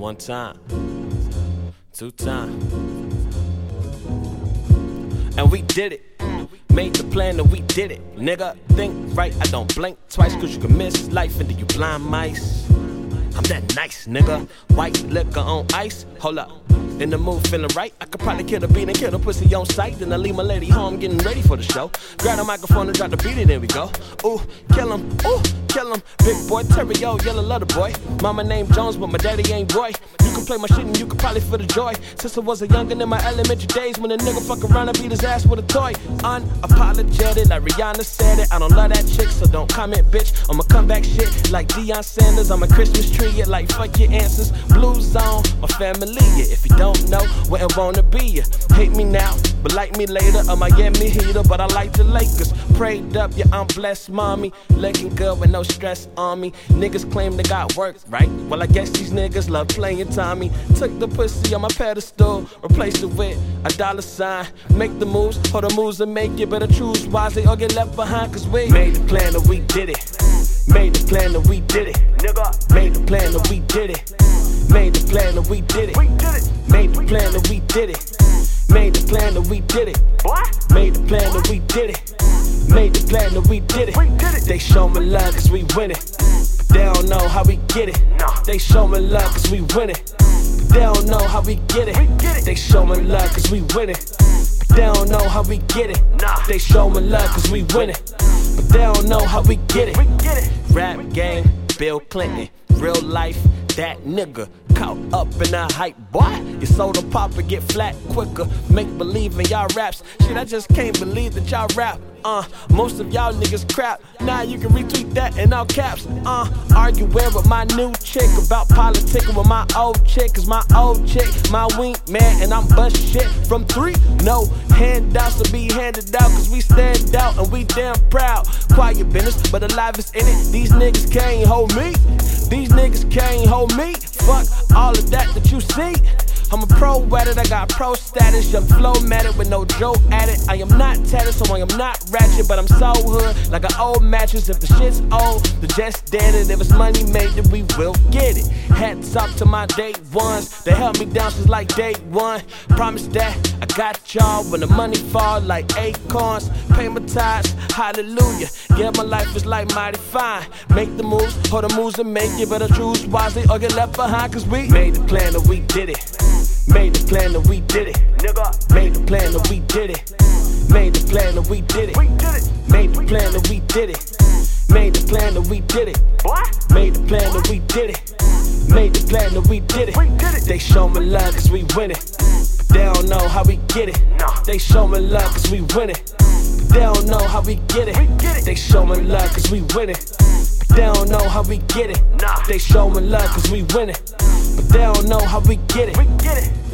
One time, two time, and we did it. Made the plan and we did it. Nigga, think right, I don't blink twice, cause you can miss life and you blind mice. I'm that nice, nigga. White liquor on ice. Hold up. In the mood, feeling right. I could probably kill the beat and kill the pussy on sight. Then I leave my lady home getting ready for the show. Grab the microphone and drop the beat, and there we go. Ooh, kill him. Ooh, kill him. Big boy, Terry, yo, yellow letter boy. Mama named Jones, but my daddy ain't boy. You play my shit and you can probably feel the joy. Since I was a youngin' in my elementary days, when a nigga fuck around and beat his ass with a toy. Unapologetic, like Rihanna said it. I don't love that chick, so don't comment, bitch. I'ma come back shit like Deion Sanders. I'm a Christmas tree, it like fuck your answers. Blue zone, my family, yeah. If you don't know, wouldn't wanna be ya. Hate me now, but like me later. A Miami heater, but I like the Lakers. Prayed up, yeah, I'm blessed, mommy. Looking good with no stress on me. Niggas claim they got work, right? Well, I guess these niggas love playing Tommy. Took the pussy on my pedestal, replaced it with a dollar sign. Make the moves, or the moves and make it. Better choose wisely or get left behind, cause we made the plan and we did it. Made the plan and we did it. Nigga, made the plan and we did it. Made the plan and we did it. We did it. Made the plan and we did it. Plan that we did it. What? Made the plan that we did it. Made the plan that we did it. We did it. They show me love cause we win it. But they don't know how we get it. They show me love cause we win it. But they don't know how we get it. They show me love cause we win it. But they don't know how we get it. They show me love cause we win it. But they don't know how we get it. Rap game, Bill Clinton. Real life, that nigga caught up in the hype, boy. Your soda pop and get flat quicker. Make believe in y'all raps. Shit, I just can't believe that y'all rap. Uh, most of y'all niggas crap. Now you can retweet that in all caps. Uh, arguing with my new chick about politics with my old chick. Cause my old chick, my wink man, and I'm bust shit from three. No handouts to be handed out. Cause we stand out and we damn proud. Quiet business, but the life is in it. These niggas can't hold me. These niggas can't hold me. Fuck all of that that you see. I'm a pro at it, I got pro status. Young flow matter with no joke at it. I am not tatted, so I am not ratchet, but I'm so hood like an old mattress. If the shit's old, the just dead it. If it's money made, then we will get it. Hats off to my day ones, they held me down since like day one. Promise that I got y'all when the money fall like acorns. Pay my tithes, hallelujah. Yeah, my life is like mighty fine. Make the moves, hold the moves and make it. Better choose wisely or get left behind, cause we made the plan and we did it. Made the plan and we did it. Nigga, made the plan and we did it. Made the plan and we did it. We did it. Made the plan and we did it. Made the plan and we did it. Made the plan and we did it. Made the plan and we did it. We did it. They show me love cause we win it. But they don't know how we get it. They show me love cause we win it. But they don't know how we get it. They show me love cause we win it. But they don't know how we get it. They show me love cause we win it. But they don't know how we get it. We get it.